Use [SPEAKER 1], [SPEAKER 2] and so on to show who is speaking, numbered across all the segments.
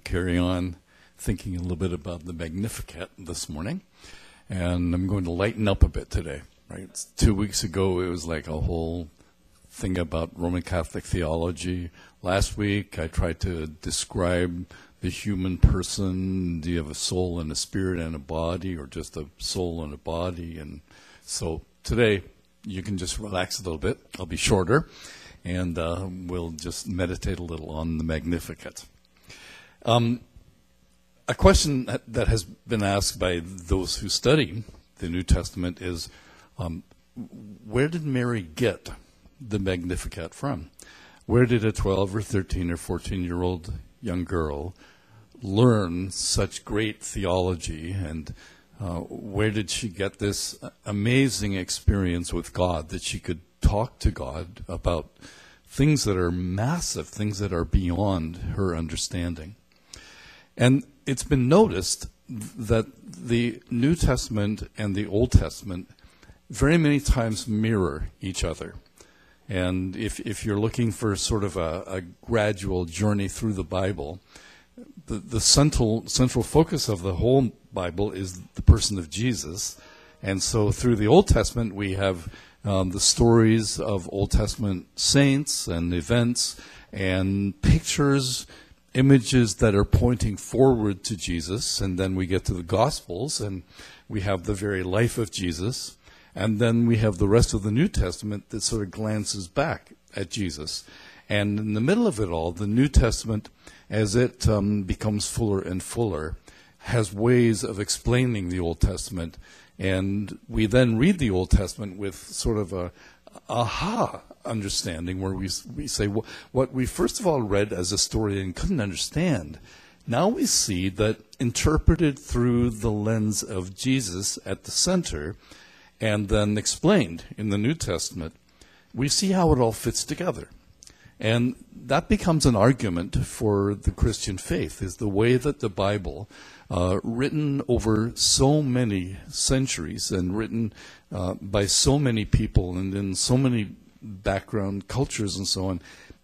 [SPEAKER 1] carry on thinking a little bit about the Magnificat this morning, and I'm going to lighten up a bit today. Right, two weeks ago it was like a whole thing about Roman Catholic theology. Last week I tried to describe the human person. Do you have a soul and a spirit and a body, or just a soul and a body? And so today you can just relax a little bit. I'll be shorter, and uh, we'll just meditate a little on the Magnificat. Um, a question that, has been asked by those who study the New Testament is um, where did Mary get the Magnificat from? Where did a 12 or 13 or 14 year old young girl learn such great theology and uh, where did she get this amazing experience with God that she could talk to God about things that are massive, things that are beyond her understanding? And it's been noticed that the New Testament and the Old Testament very many times mirror each other. And if, if you're looking for sort of a, a gradual journey through the Bible, the, the central, central focus of the whole Bible is the person of Jesus. And so through the Old Testament, we have um, the stories of Old Testament saints and events and pictures images that are pointing forward to Jesus, and then we get to the Gospels, and we have the very life of Jesus, and then we have the rest of the New Testament that sort of glances back at Jesus. And in the middle of it all, the New Testament, as it um, becomes fuller and fuller, has ways of explaining the Old Testament. And we then read the Old Testament with sort of a aha understanding where we, we say, what we first of all read as a story and couldn't understand, now we see that interpreted through the lens of Jesus at the center and then explained in the New Testament, we see how it all fits together. And that becomes an argument for the Christian faith, is the way that the Bible, uh, written over so many centuries and written uh, by so many people and in so many background cultures and so on,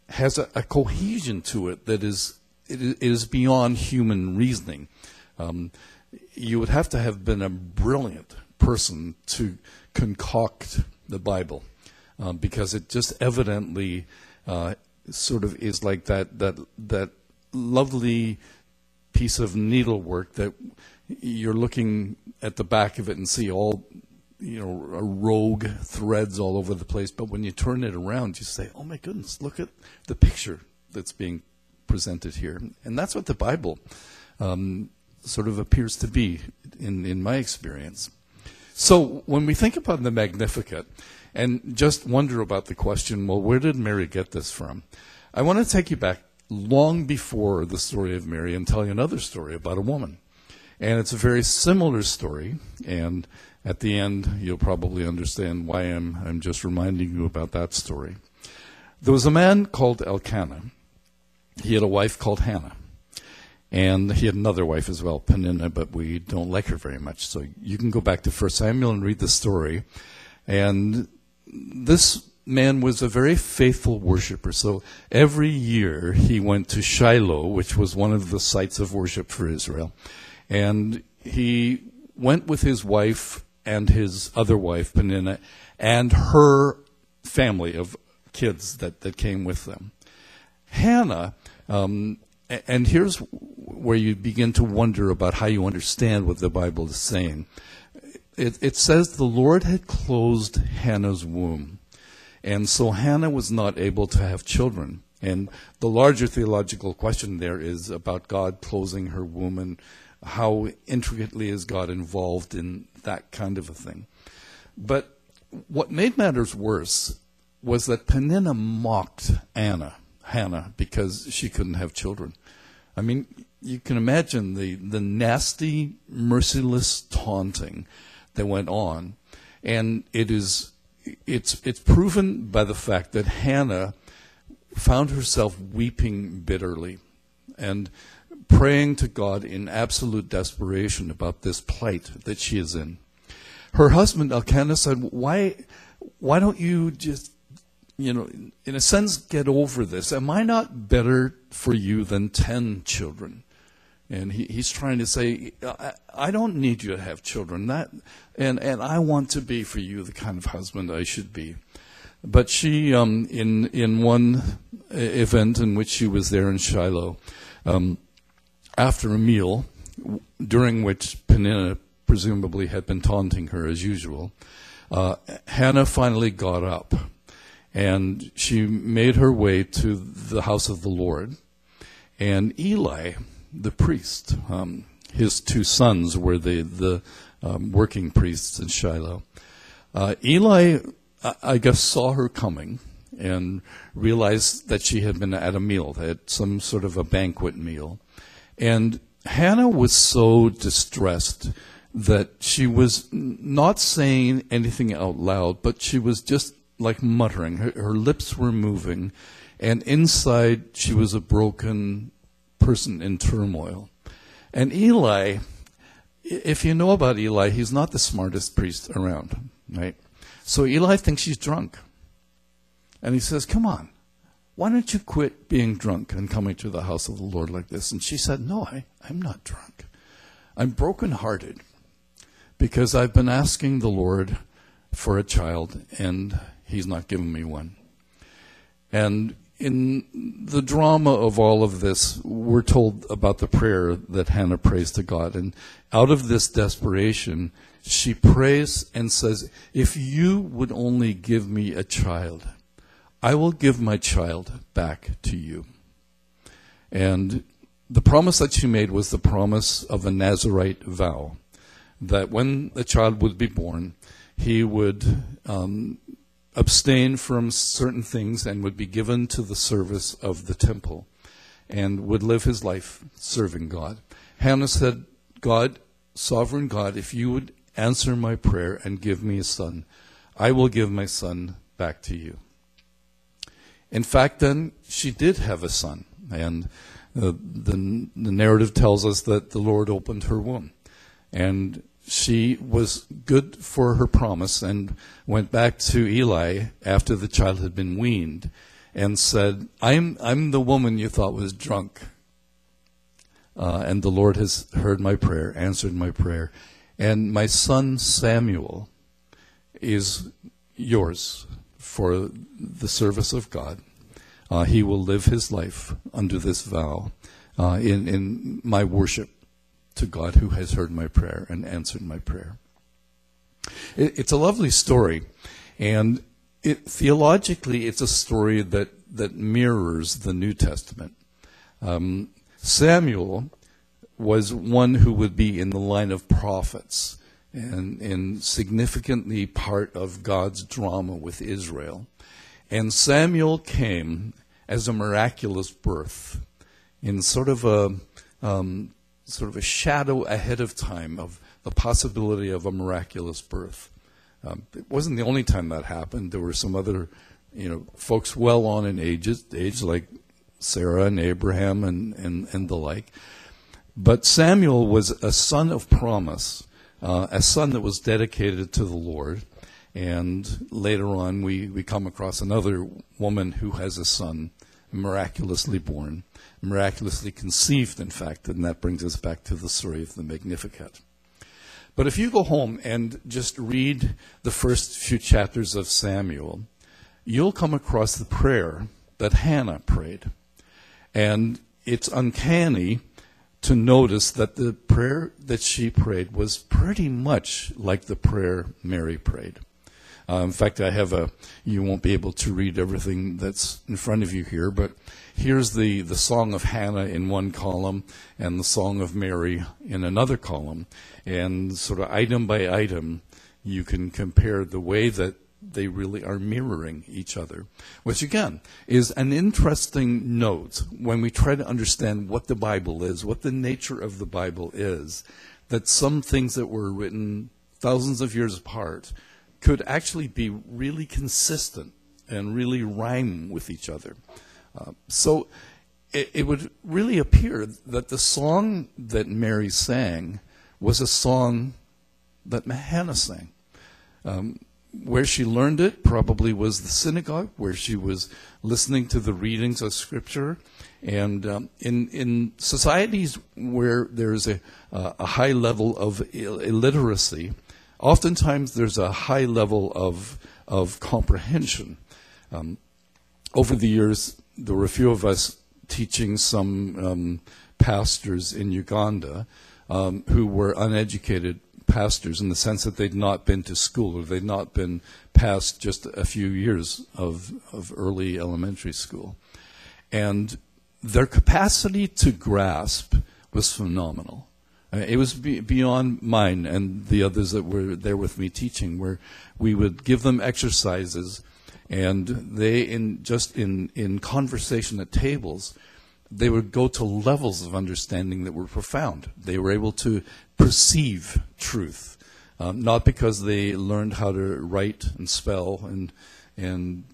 [SPEAKER 1] has a, a cohesion to it that is it is beyond human reasoning. Um, you would have to have been a brilliant person to concoct the Bible, um, because it just evidently uh, sort of is like that that that lovely piece of needlework that you're looking at the back of it and see all you know, rogue threads all over the place. But when you turn it around, you say, "Oh my goodness, look at the picture that's being presented here." And that's what the Bible um, sort of appears to be, in in my experience. So when we think about the Magnificat, and just wonder about the question, well, where did Mary get this from? I want to take you back long before the story of Mary and tell you another story about a woman. And it's a very similar story, and at the end, you'll probably understand why I'm, I'm just reminding you about that story. There was a man called Elkanah. He had a wife called Hannah. And he had another wife as well, Peninnah, but we don't like her very much. So you can go back to 1 Samuel and read the story. And this man was a very faithful worshiper. So every year he went to Shiloh, which was one of the sites of worship for Israel. And he went with his wife and his other wife, Peninnah, and her family of kids that, that came with them. Hannah, um, and here's where you begin to wonder about how you understand what the Bible is saying. It, it says the Lord had closed Hannah's womb. And so Hannah was not able to have children. And the larger theological question there is about God closing her womb and how intricately is God involved in that kind of a thing. But what made matters worse was that Peninnah mocked Anna, Hannah, because she couldn't have children. I mean, you can imagine the, the nasty, merciless taunting that went on. And it is it's it's proven by the fact that Hannah found herself weeping bitterly. And praying to God in absolute desperation about this plight that she is in. Her husband Elkanah said, "Why, why don't you just, you know, in a sense, get over this? Am I not better for you than ten children? And he, he's trying to say, I, I don't need you to have children. That, and, and I want to be for you the kind of husband I should be. But she, um, in, in one event in which she was there in Shiloh, um, after a meal, during which Peninnah presumably had been taunting her as usual, uh, Hannah finally got up and she made her way to the house of the Lord. And Eli, the priest, um, his two sons were the, the um, working priests in Shiloh. Uh, Eli, I guess, saw her coming and realized that she had been at a meal, at some sort of a banquet meal. And Hannah was so distressed that she was not saying anything out loud, but she was just like muttering. Her, her lips were moving, and inside she was a broken person in turmoil. And Eli, if you know about Eli, he's not the smartest priest around, right? So Eli thinks she's drunk. And he says, Come on, why don't you quit being drunk and coming to the house of the Lord like this? And she said, No, I, I'm not drunk. I'm brokenhearted because I've been asking the Lord for a child and he's not given me one. And in the drama of all of this, we're told about the prayer that Hannah prays to God. And out of this desperation, she prays and says, If you would only give me a child, I will give my child back to you. And the promise that she made was the promise of a Nazarite vow that when the child would be born, he would um, abstain from certain things and would be given to the service of the temple and would live his life serving God. Hannah said, God, sovereign God, if you would answer my prayer and give me a son, I will give my son back to you. In fact, then, she did have a son. And uh, the, the narrative tells us that the Lord opened her womb. And she was good for her promise and went back to Eli after the child had been weaned and said, I'm, I'm the woman you thought was drunk. Uh, and the Lord has heard my prayer, answered my prayer. And my son Samuel is yours for the service of God. Uh, he will live his life under this vow uh, in, in my worship to God who has heard my prayer and answered my prayer. It, it's a lovely story, and it, theologically, it's a story that, that mirrors the New Testament. Um, Samuel was one who would be in the line of prophets and, and significantly part of God's drama with Israel. And Samuel came as a miraculous birth in sort of a um, sort of a shadow ahead of time of the possibility of a miraculous birth. Um, it wasn't the only time that happened. There were some other, you know, folks well on in ages, age like Sarah and Abraham and, and, and the like. But Samuel was a son of promise, uh, a son that was dedicated to the Lord. And later on, we, we come across another woman who has a son miraculously born miraculously conceived, in fact, and that brings us back to the story of the Magnificat. But if you go home and just read the first few chapters of Samuel, you'll come across the prayer that Hannah prayed. And it's uncanny to notice that the prayer that she prayed was pretty much like the prayer Mary prayed. Uh, in fact, I have a, you won't be able to read everything that's in front of you here, but here's the, the Song of Hannah in one column and the Song of Mary in another column. And sort of item by item, you can compare the way that they really are mirroring each other, which again is an interesting note when we try to understand what the Bible is, what the nature of the Bible is, that some things that were written thousands of years apart could actually be really consistent and really rhyme with each other. Uh, so it, it, would really appear that the song that Mary sang was a song that Hannah sang. Um, where she learned it probably was the synagogue, where she was listening to the readings of Scripture, And um, in in societies where there's a uh, a high level of Ill- illiteracy, oftentimes there's a high level of of comprehension. Um, over the years, there were a few of us teaching some um, pastors in Uganda um, who were uneducated pastors in the sense that they'd not been to school or they'd not been past just a few years of, of early elementary school. And their capacity to grasp was phenomenal. Uh, it was be- beyond mine and the others that were there with me teaching, where we would give them exercises, and they, in just in in conversation at tables, they would go to levels of understanding that were profound. They were able to perceive truth, um, not because they learned how to write and spell and and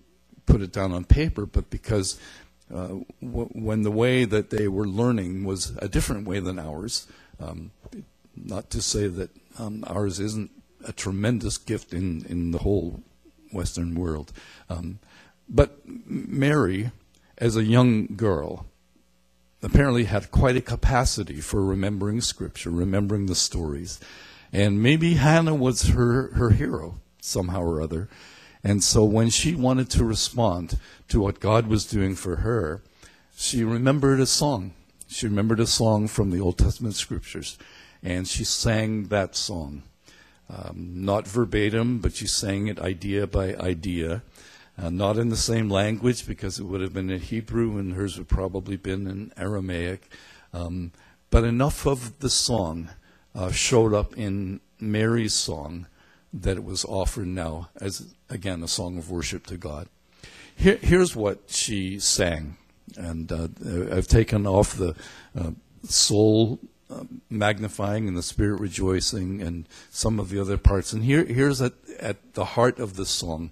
[SPEAKER 1] put it down on paper, but because uh, when the way that they were learning was a different way than ours. Um, not to say that um, ours isn't a tremendous gift in, in the whole Western world. Um, but Mary, as a young girl, apparently had quite a capacity for remembering Scripture, remembering the stories. And maybe Hannah was her, her hero somehow or other. And so when she wanted to respond to what God was doing for her, she remembered a song. She remembered a song from the Old Testament scriptures. And she sang that song. Um, not verbatim, but she sang it idea by idea. Uh, not in the same language because it would have been in Hebrew and hers would probably been in Aramaic. Um, but enough of the song uh, showed up in Mary's song that it was offered now as, again, a song of worship to God. Here, here's what she sang. And uh, I've taken off the uh, soul uh, magnifying and the spirit rejoicing and some of the other parts. And here, here's at, at the heart of the song.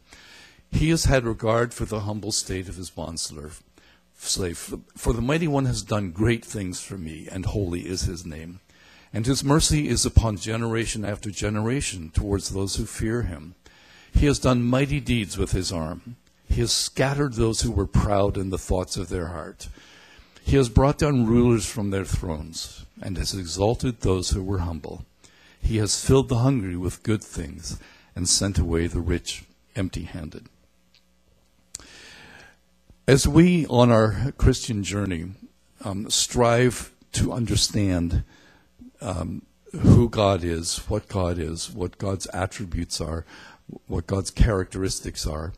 [SPEAKER 1] He has had regard for the humble state of his bondslave. Slave, for the mighty one has done great things for me, and holy is his name. And his mercy is upon generation after generation towards those who fear him. He has done mighty deeds with his arm. He has scattered those who were proud in the thoughts of their heart. He has brought down rulers from their thrones, and has exalted those who were humble. He has filled the hungry with good things, and sent away the rich empty handed. As we, on our Christian journey, um, strive to understand um, who God is, what God is, what God's attributes are, what God's characteristics are,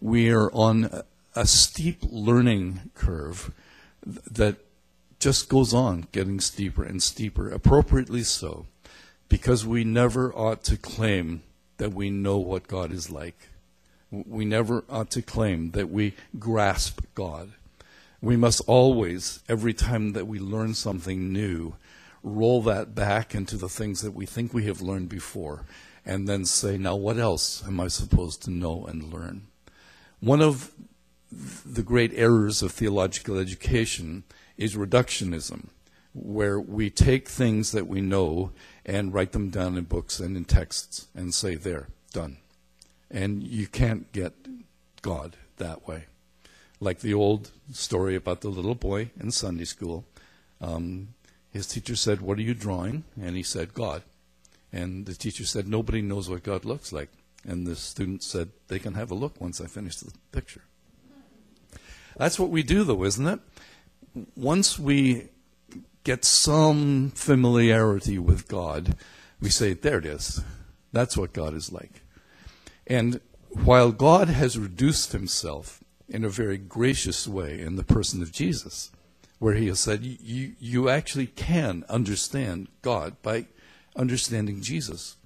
[SPEAKER 1] we are on a steep learning curve that just goes on getting steeper and steeper, appropriately so, because we never ought to claim that we know what God is like. We never ought to claim that we grasp God. We must always, every time that we learn something new, roll that back into the things that we think we have learned before, and then say, now what else am I supposed to know and learn? One of the great errors of theological education is reductionism, where we take things that we know and write them down in books and in texts and say, there, done. And you can't get God that way. Like the old story about the little boy in Sunday school. Um, his teacher said, What are you drawing? And he said, God. And the teacher said, Nobody knows what God looks like. And the student said, They can have a look once I finish the picture. That's what we do, though, isn't it? Once we get some familiarity with God, we say, There it is. That's what God is like. And while God has reduced himself in a very gracious way in the person of Jesus, where he has said, you, you actually can understand God by understanding Jesus.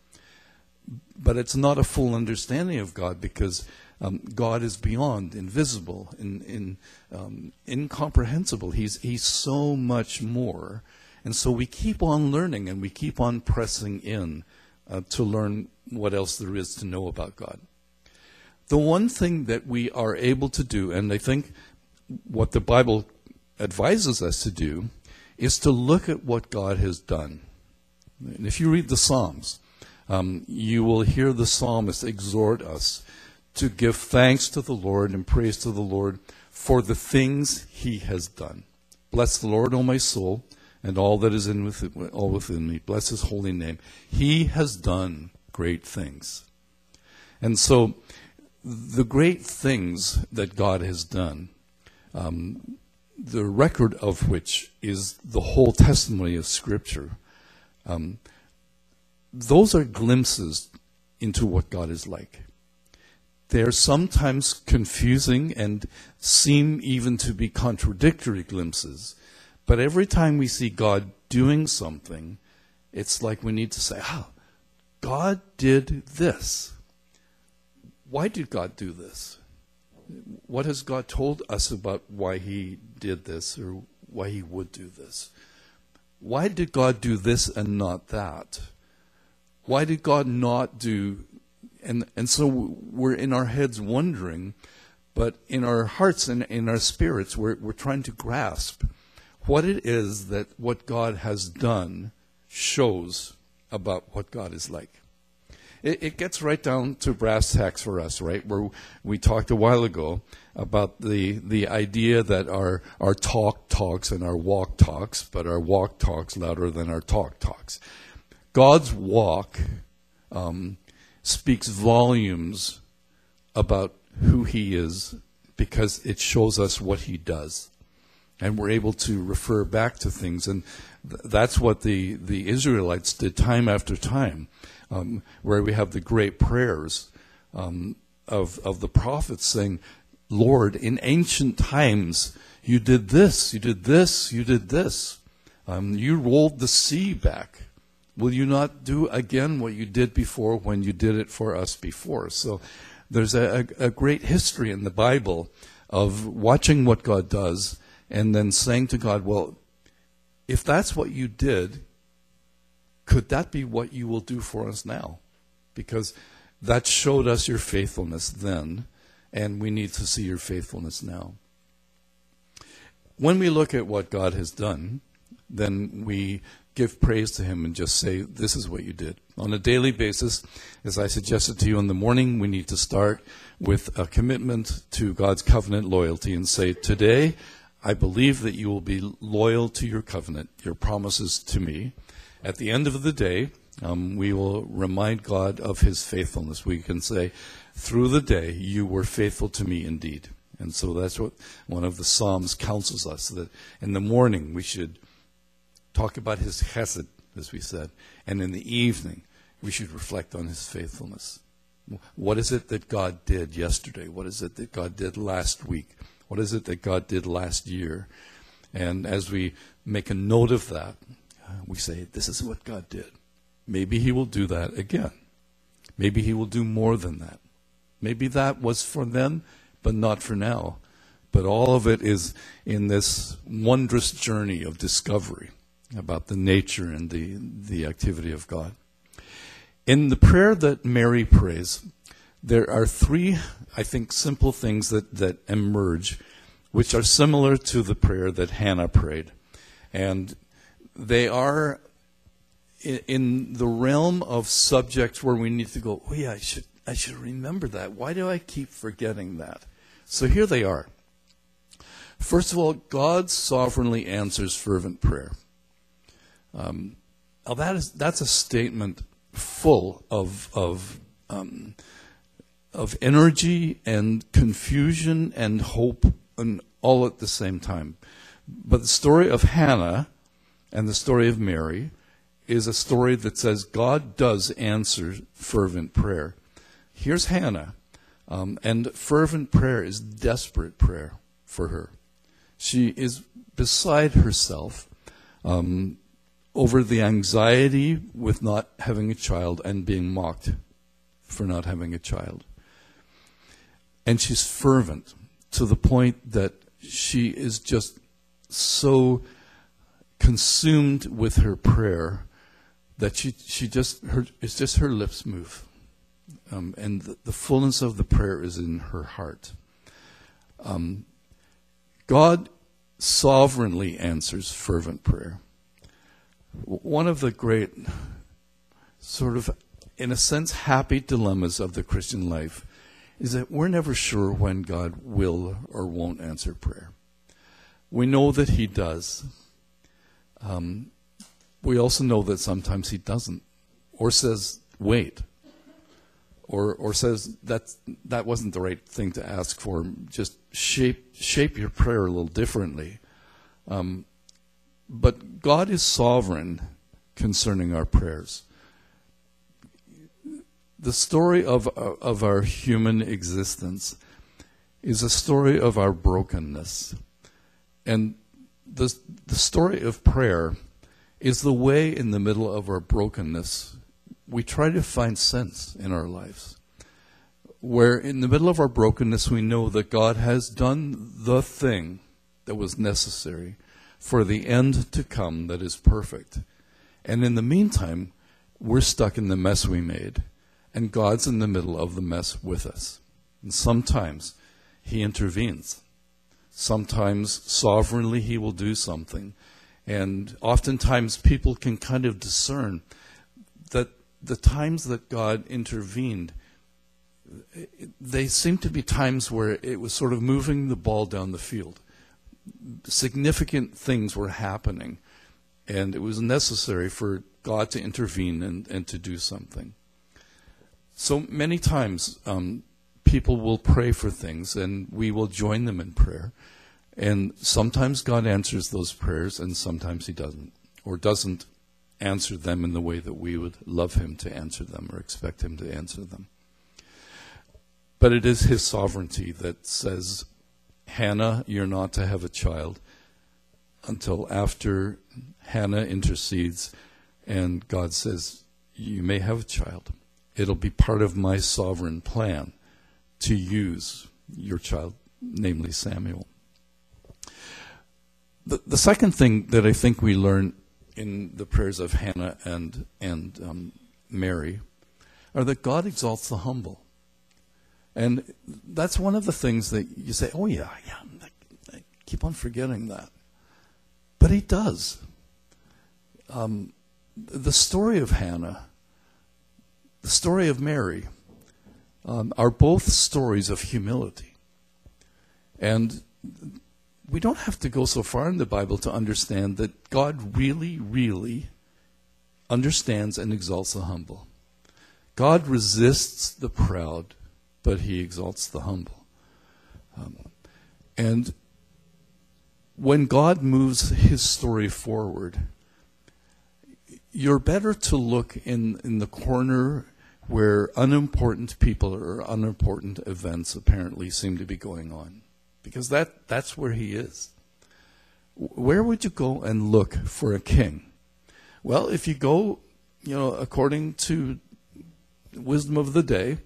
[SPEAKER 1] But it's not a full understanding of God because um, God is beyond, invisible, in, in, um, incomprehensible. He's, he's so much more. And so we keep on learning and we keep on pressing in uh, to learn what else there is to know about God. The one thing that we are able to do, and I think what the Bible advises us to do, is to look at what God has done. And if you read the Psalms, um, you will hear the psalmist exhort us to give thanks to the Lord and praise to the Lord for the things he has done. Bless the Lord, O my soul, and all that is in within, all within me. Bless his holy name. He has done great things. And so, the great things that God has done, um, the record of which is the whole testimony of Scripture, um, those are glimpses into what God is like. They are sometimes confusing and seem even to be contradictory glimpses. But every time we see God doing something, it's like we need to say, oh, God did this. Why did God do this? What has God told us about why He did this or why He would do this? Why did God do this and not that? Why did God not do and and so we're in our heads wondering, but in our hearts and in our spirits, we're we're trying to grasp what it is that what God has done shows about what God is like. It, it gets right down to brass tacks for us, right? Where we talked a while ago about the the idea that our our talk talks and our walk talks, but our walk talks louder than our talk talks. God's walk um, speaks volumes about who he is because it shows us what he does. And we're able to refer back to things. And th- that's what the, the Israelites did time after time, um, where we have the great prayers um, of, of the prophets saying, Lord, in ancient times, you did this, you did this, you did this. Um, you rolled the sea back. Will you not do again what you did before when you did it for us before? So there's a, a, great history in the Bible of watching what God does and then saying to God, well, if that's what you did, could that be what you will do for us now? Because that showed us your faithfulness then, and we need to see your faithfulness now. When we look at what God has done, then we give praise to Him and just say, This is what you did. On a daily basis, as I suggested to you in the morning, we need to start with a commitment to God's covenant loyalty and say, Today, I believe that you will be loyal to your covenant, your promises to me. At the end of the day, um, we will remind God of His faithfulness. We can say, Through the day, you were faithful to me indeed. And so that's what one of the Psalms counsels us that in the morning we should talk about his chesed, as we said, and in the evening we should reflect on his faithfulness. What is it that God did yesterday? What is it that God did last week? What is it that God did last year? And as we make a note of that, uh, we say, This is what God did. Maybe He will do that again. Maybe He will do more than that. Maybe that was for then, but not for now. But all of it is in this wondrous journey of discovery about the nature and the, the activity of God. In the prayer that Mary prays, there are three, I think, simple things that, that emerge, which are similar to the prayer that Hannah prayed. And they are in, in the realm of subjects where we need to go, oh yeah, I should, I should remember that. Why do I keep forgetting that? So here they are. First of all, God sovereignly answers fervent prayer. Um, now that is that's a statement full of of um, of energy and confusion and hope and all at the same time. But the story of Hannah and the story of Mary is a story that says God does answer fervent prayer. Here's Hannah, um, and fervent prayer is desperate prayer for her. She is beside herself. Um, over the anxiety with not having a child and being mocked for not having a child. And she's fervent to the point that she is just so consumed with her prayer that she, she just, her, it's just her lips move. Um, and the, the, fullness of the prayer is in her heart. Um, God sovereignly answers fervent prayer one of the great, sort of, in a sense, happy dilemmas of the Christian life is that we're never sure when God will or won't answer prayer. We know that He does. Um, we also know that sometimes He doesn't, or says, wait, or, or says that that wasn't the right thing to ask for. Just shape, shape your prayer a little differently. Um, but God is sovereign concerning our prayers. The story of, of our human existence is a story of our brokenness. And the, the story of prayer is the way in the middle of our brokenness we try to find sense in our lives. Where in the middle of our brokenness we know that God has done the thing that was necessary for the end to come that is perfect. And in the meantime, we're stuck in the mess we made, and God's in the middle of the mess with us. And sometimes He intervenes. Sometimes sovereignly He will do something. And oftentimes people can kind of discern that the times that God intervened, they seem to be times where it was sort of moving the ball down the field significant things were happening, and it was necessary for God to intervene and, and to do something. So many times, um, people will pray for things, and we will join them in prayer. And sometimes God answers those prayers, and sometimes He doesn't, or doesn't answer them in the way that we would love Him to answer them or expect Him to answer them. But it is His sovereignty that says, Hannah, you're not to have a child until after Hannah intercedes and God says, You may have a child. It'll be part of my sovereign plan to use your child, namely Samuel. The, the second thing that I think we learn in the prayers of Hannah and, and um, Mary are that God exalts the humble. And that's one of the things that you say, oh, yeah, yeah, I, keep on forgetting that. But he does. Um, the story of Hannah, the story of Mary, um, are both stories of humility. And we don't have to go so far in the Bible to understand that God really, really understands and exalts the humble. God resists the proud but he exalts the humble. Um, and when God moves his story forward, you're better to look in, in the corner where unimportant people or unimportant events apparently seem to be going on. Because that, that's where he is. Where would you go and look for a king? Well, if you go, you know, according to wisdom of the day,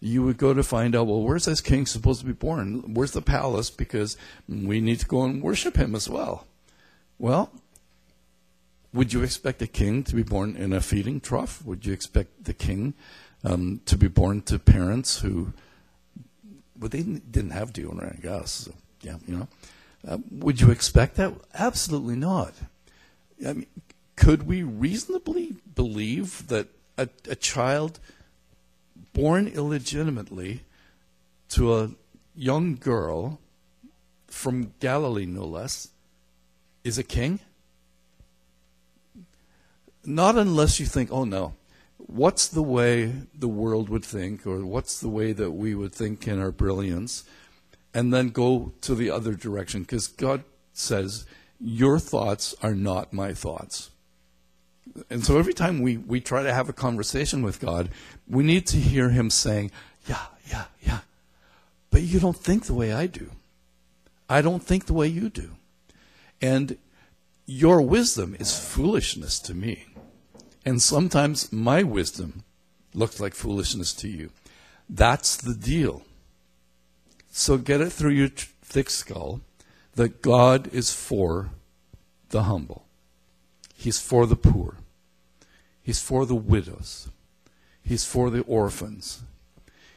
[SPEAKER 1] you would go to find out, well, where's this king supposed to be born? Where's the palace? Because we need to go and worship him as well. Well, would you expect a king to be born in a feeding trough? Would you expect the king um, to be born to parents who, well, they didn't have deodorant, I guess. So, yeah, you know. Uh, would you expect that? Absolutely not. I mean, could we reasonably believe that a, a child – born illegitimately to a young girl from Galilee, no less, is a king? Not unless you think, oh no, what's the way the world would think, or what's the way that we would think in our brilliance, and then go to the other direction. Because God says, your thoughts are not my thoughts. And so every time we, we try to have a conversation with God, we need to hear Him saying, Yeah, yeah, yeah. But you don't think the way I do. I don't think the way you do. And your wisdom is foolishness to me. And sometimes my wisdom looks like foolishness to you. That's the deal. So get it through your thick skull that God is for the humble. He's for the poor. He's for the widows. He's for the orphans.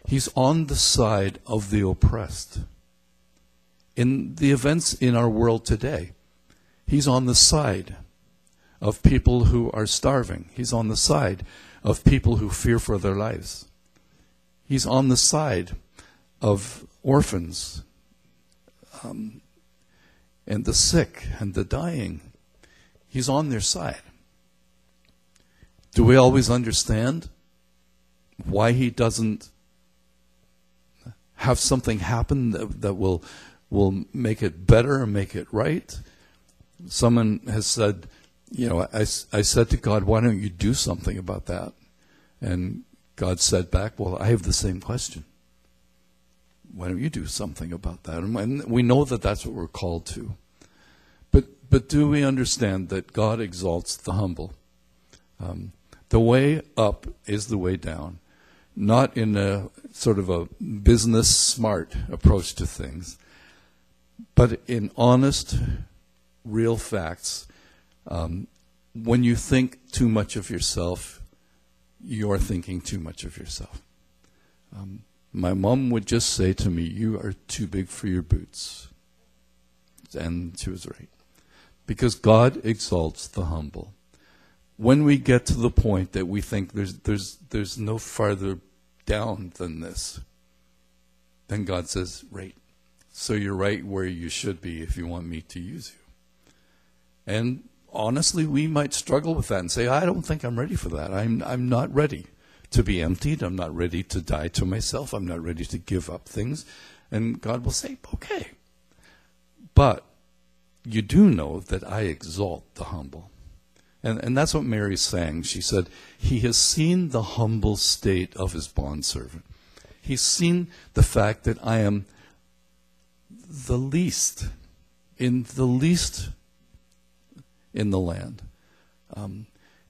[SPEAKER 1] He's on the side of the oppressed. In the events in our world today, He's on the side of people who are starving. He's on the side of people who fear for their lives. He's on the side of orphans. Um, and the sick and the dying. He's on their side. Do we always understand why he doesn't have something happen that, that will will make it better and make it right? Someone has said, you know, I, I said to God, why don't you do something about that? And God said back, well, I have the same question. Why don't you do something about that? And we know that that's what we're called to. But, but do we understand that God exalts the humble? Um, the way up is the way down, not in a sort of a business smart approach to things, but in honest, real facts. Um, when you think too much of yourself, you're thinking too much of yourself. Um, my mom would just say to me, You are too big for your boots. And she was right. Because God exalts the humble when we get to the point that we think there's, there's, there's no farther down than this, then God says, right. So you're right where you should be if you want me to use you. And honestly, we might struggle with that and say, I don't think I'm ready for that. I'm, I'm not ready to be emptied. I'm not ready to die to myself. I'm not ready to give up things. And God will say, okay. But you do know that I exalt the humble. And, and that's what Mary sang. She said, He has seen the humble state of his bondservant. He's seen the fact that I am the least, in the least in the land, um,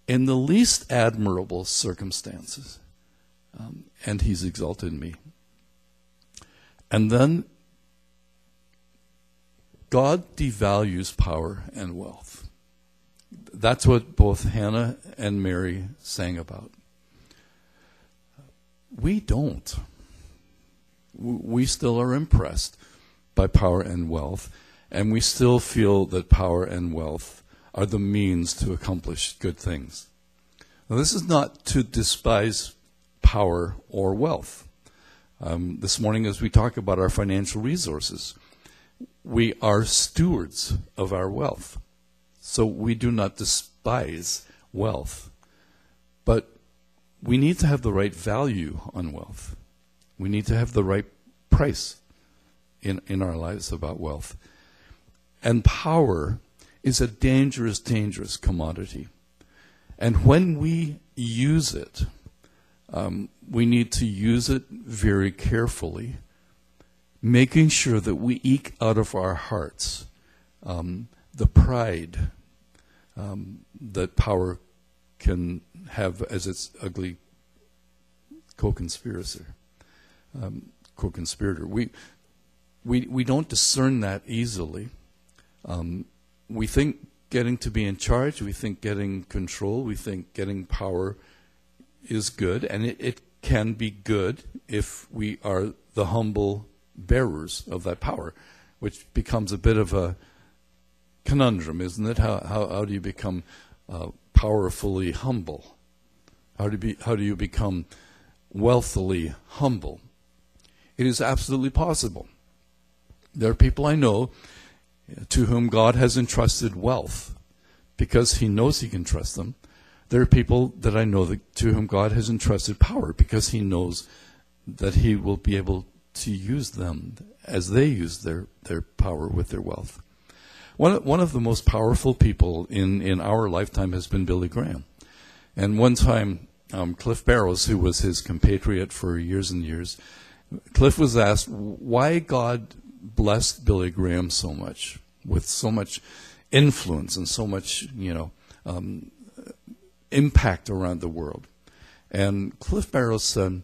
[SPEAKER 1] in the least admirable circumstances. Um, and he's exalted me. And then God devalues power and wealth. That's what both Hannah and Mary sang about. We don't. We still are impressed by power and wealth, and we still feel that power and wealth are the means to accomplish good things. Now, this is not to despise power or wealth. Um, this morning, as we talk about our financial resources, we are stewards of our wealth. So we do not despise wealth. But we need to have the right value on wealth. We need to have the right price in, in our lives about wealth. And power is a dangerous, dangerous commodity. And when we use it, um, we need to use it very carefully, making sure that we eke out of our hearts um, the pride um, that power can have as its ugly co-conspirator. Um, co-conspirator. We, we, we don't discern that easily. Um, we think getting to be in charge, we think getting control, we think getting power is good, and it, it can be good if we are the humble bearers of that power, which becomes a bit of a conundrum, isn't it? How, how, how do you become uh, powerfully humble? How do, you be, how do you become wealthily humble? It is absolutely possible. There are people I know to whom God has entrusted wealth because he knows he can trust them. There are people that I know that, to whom God has entrusted power because he knows that he will be able to use them as they use their, their power with their wealth. One, one of the most powerful people in, in our lifetime has been Billy Graham. And one time, um, Cliff Barrows, who was his compatriot for years and years, Cliff was asked why God blessed Billy Graham so much, with so much influence and so much, you know, um, impact around the world. And Cliff Barrows said,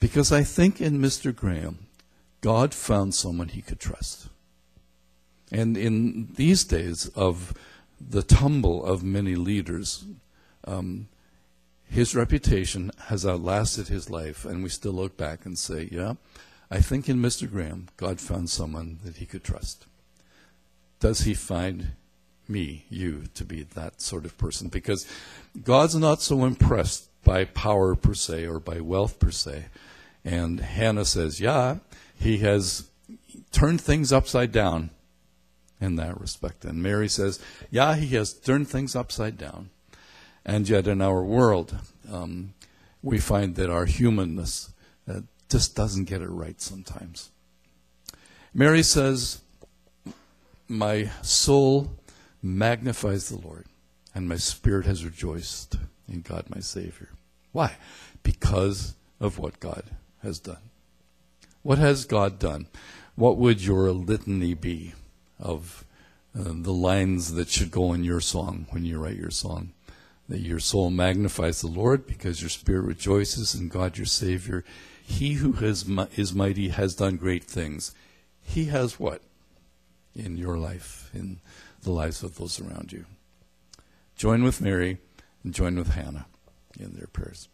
[SPEAKER 1] because I think in Mr. Graham, God found someone he could trust. And in these days of the tumble of many leaders, um, his reputation has outlasted his life, and we still look back and say, yeah, I think in Mr. Graham, God found someone that he could trust. Does he find me, you, to be that sort of person? Because God's not so impressed by power per se or by wealth per se. And Hannah says, yeah, he has turned things upside down in that respect. And Mary says, yeah, he has turned things upside down. And yet in our world, um, we find that our humanness uh, just doesn't get it right sometimes. Mary says, My soul magnifies the Lord, and my spirit has rejoiced in God my Savior. Why? Because of what God has done. What has God done? What would your litany be of uh, the lines that should go in your song when you write your song? That your soul magnifies the Lord because your spirit rejoices in God your Savior. He who has, is mighty has done great things. He has what? In your life, in the lives of those around you. Join with Mary and join with Hannah in their prayers.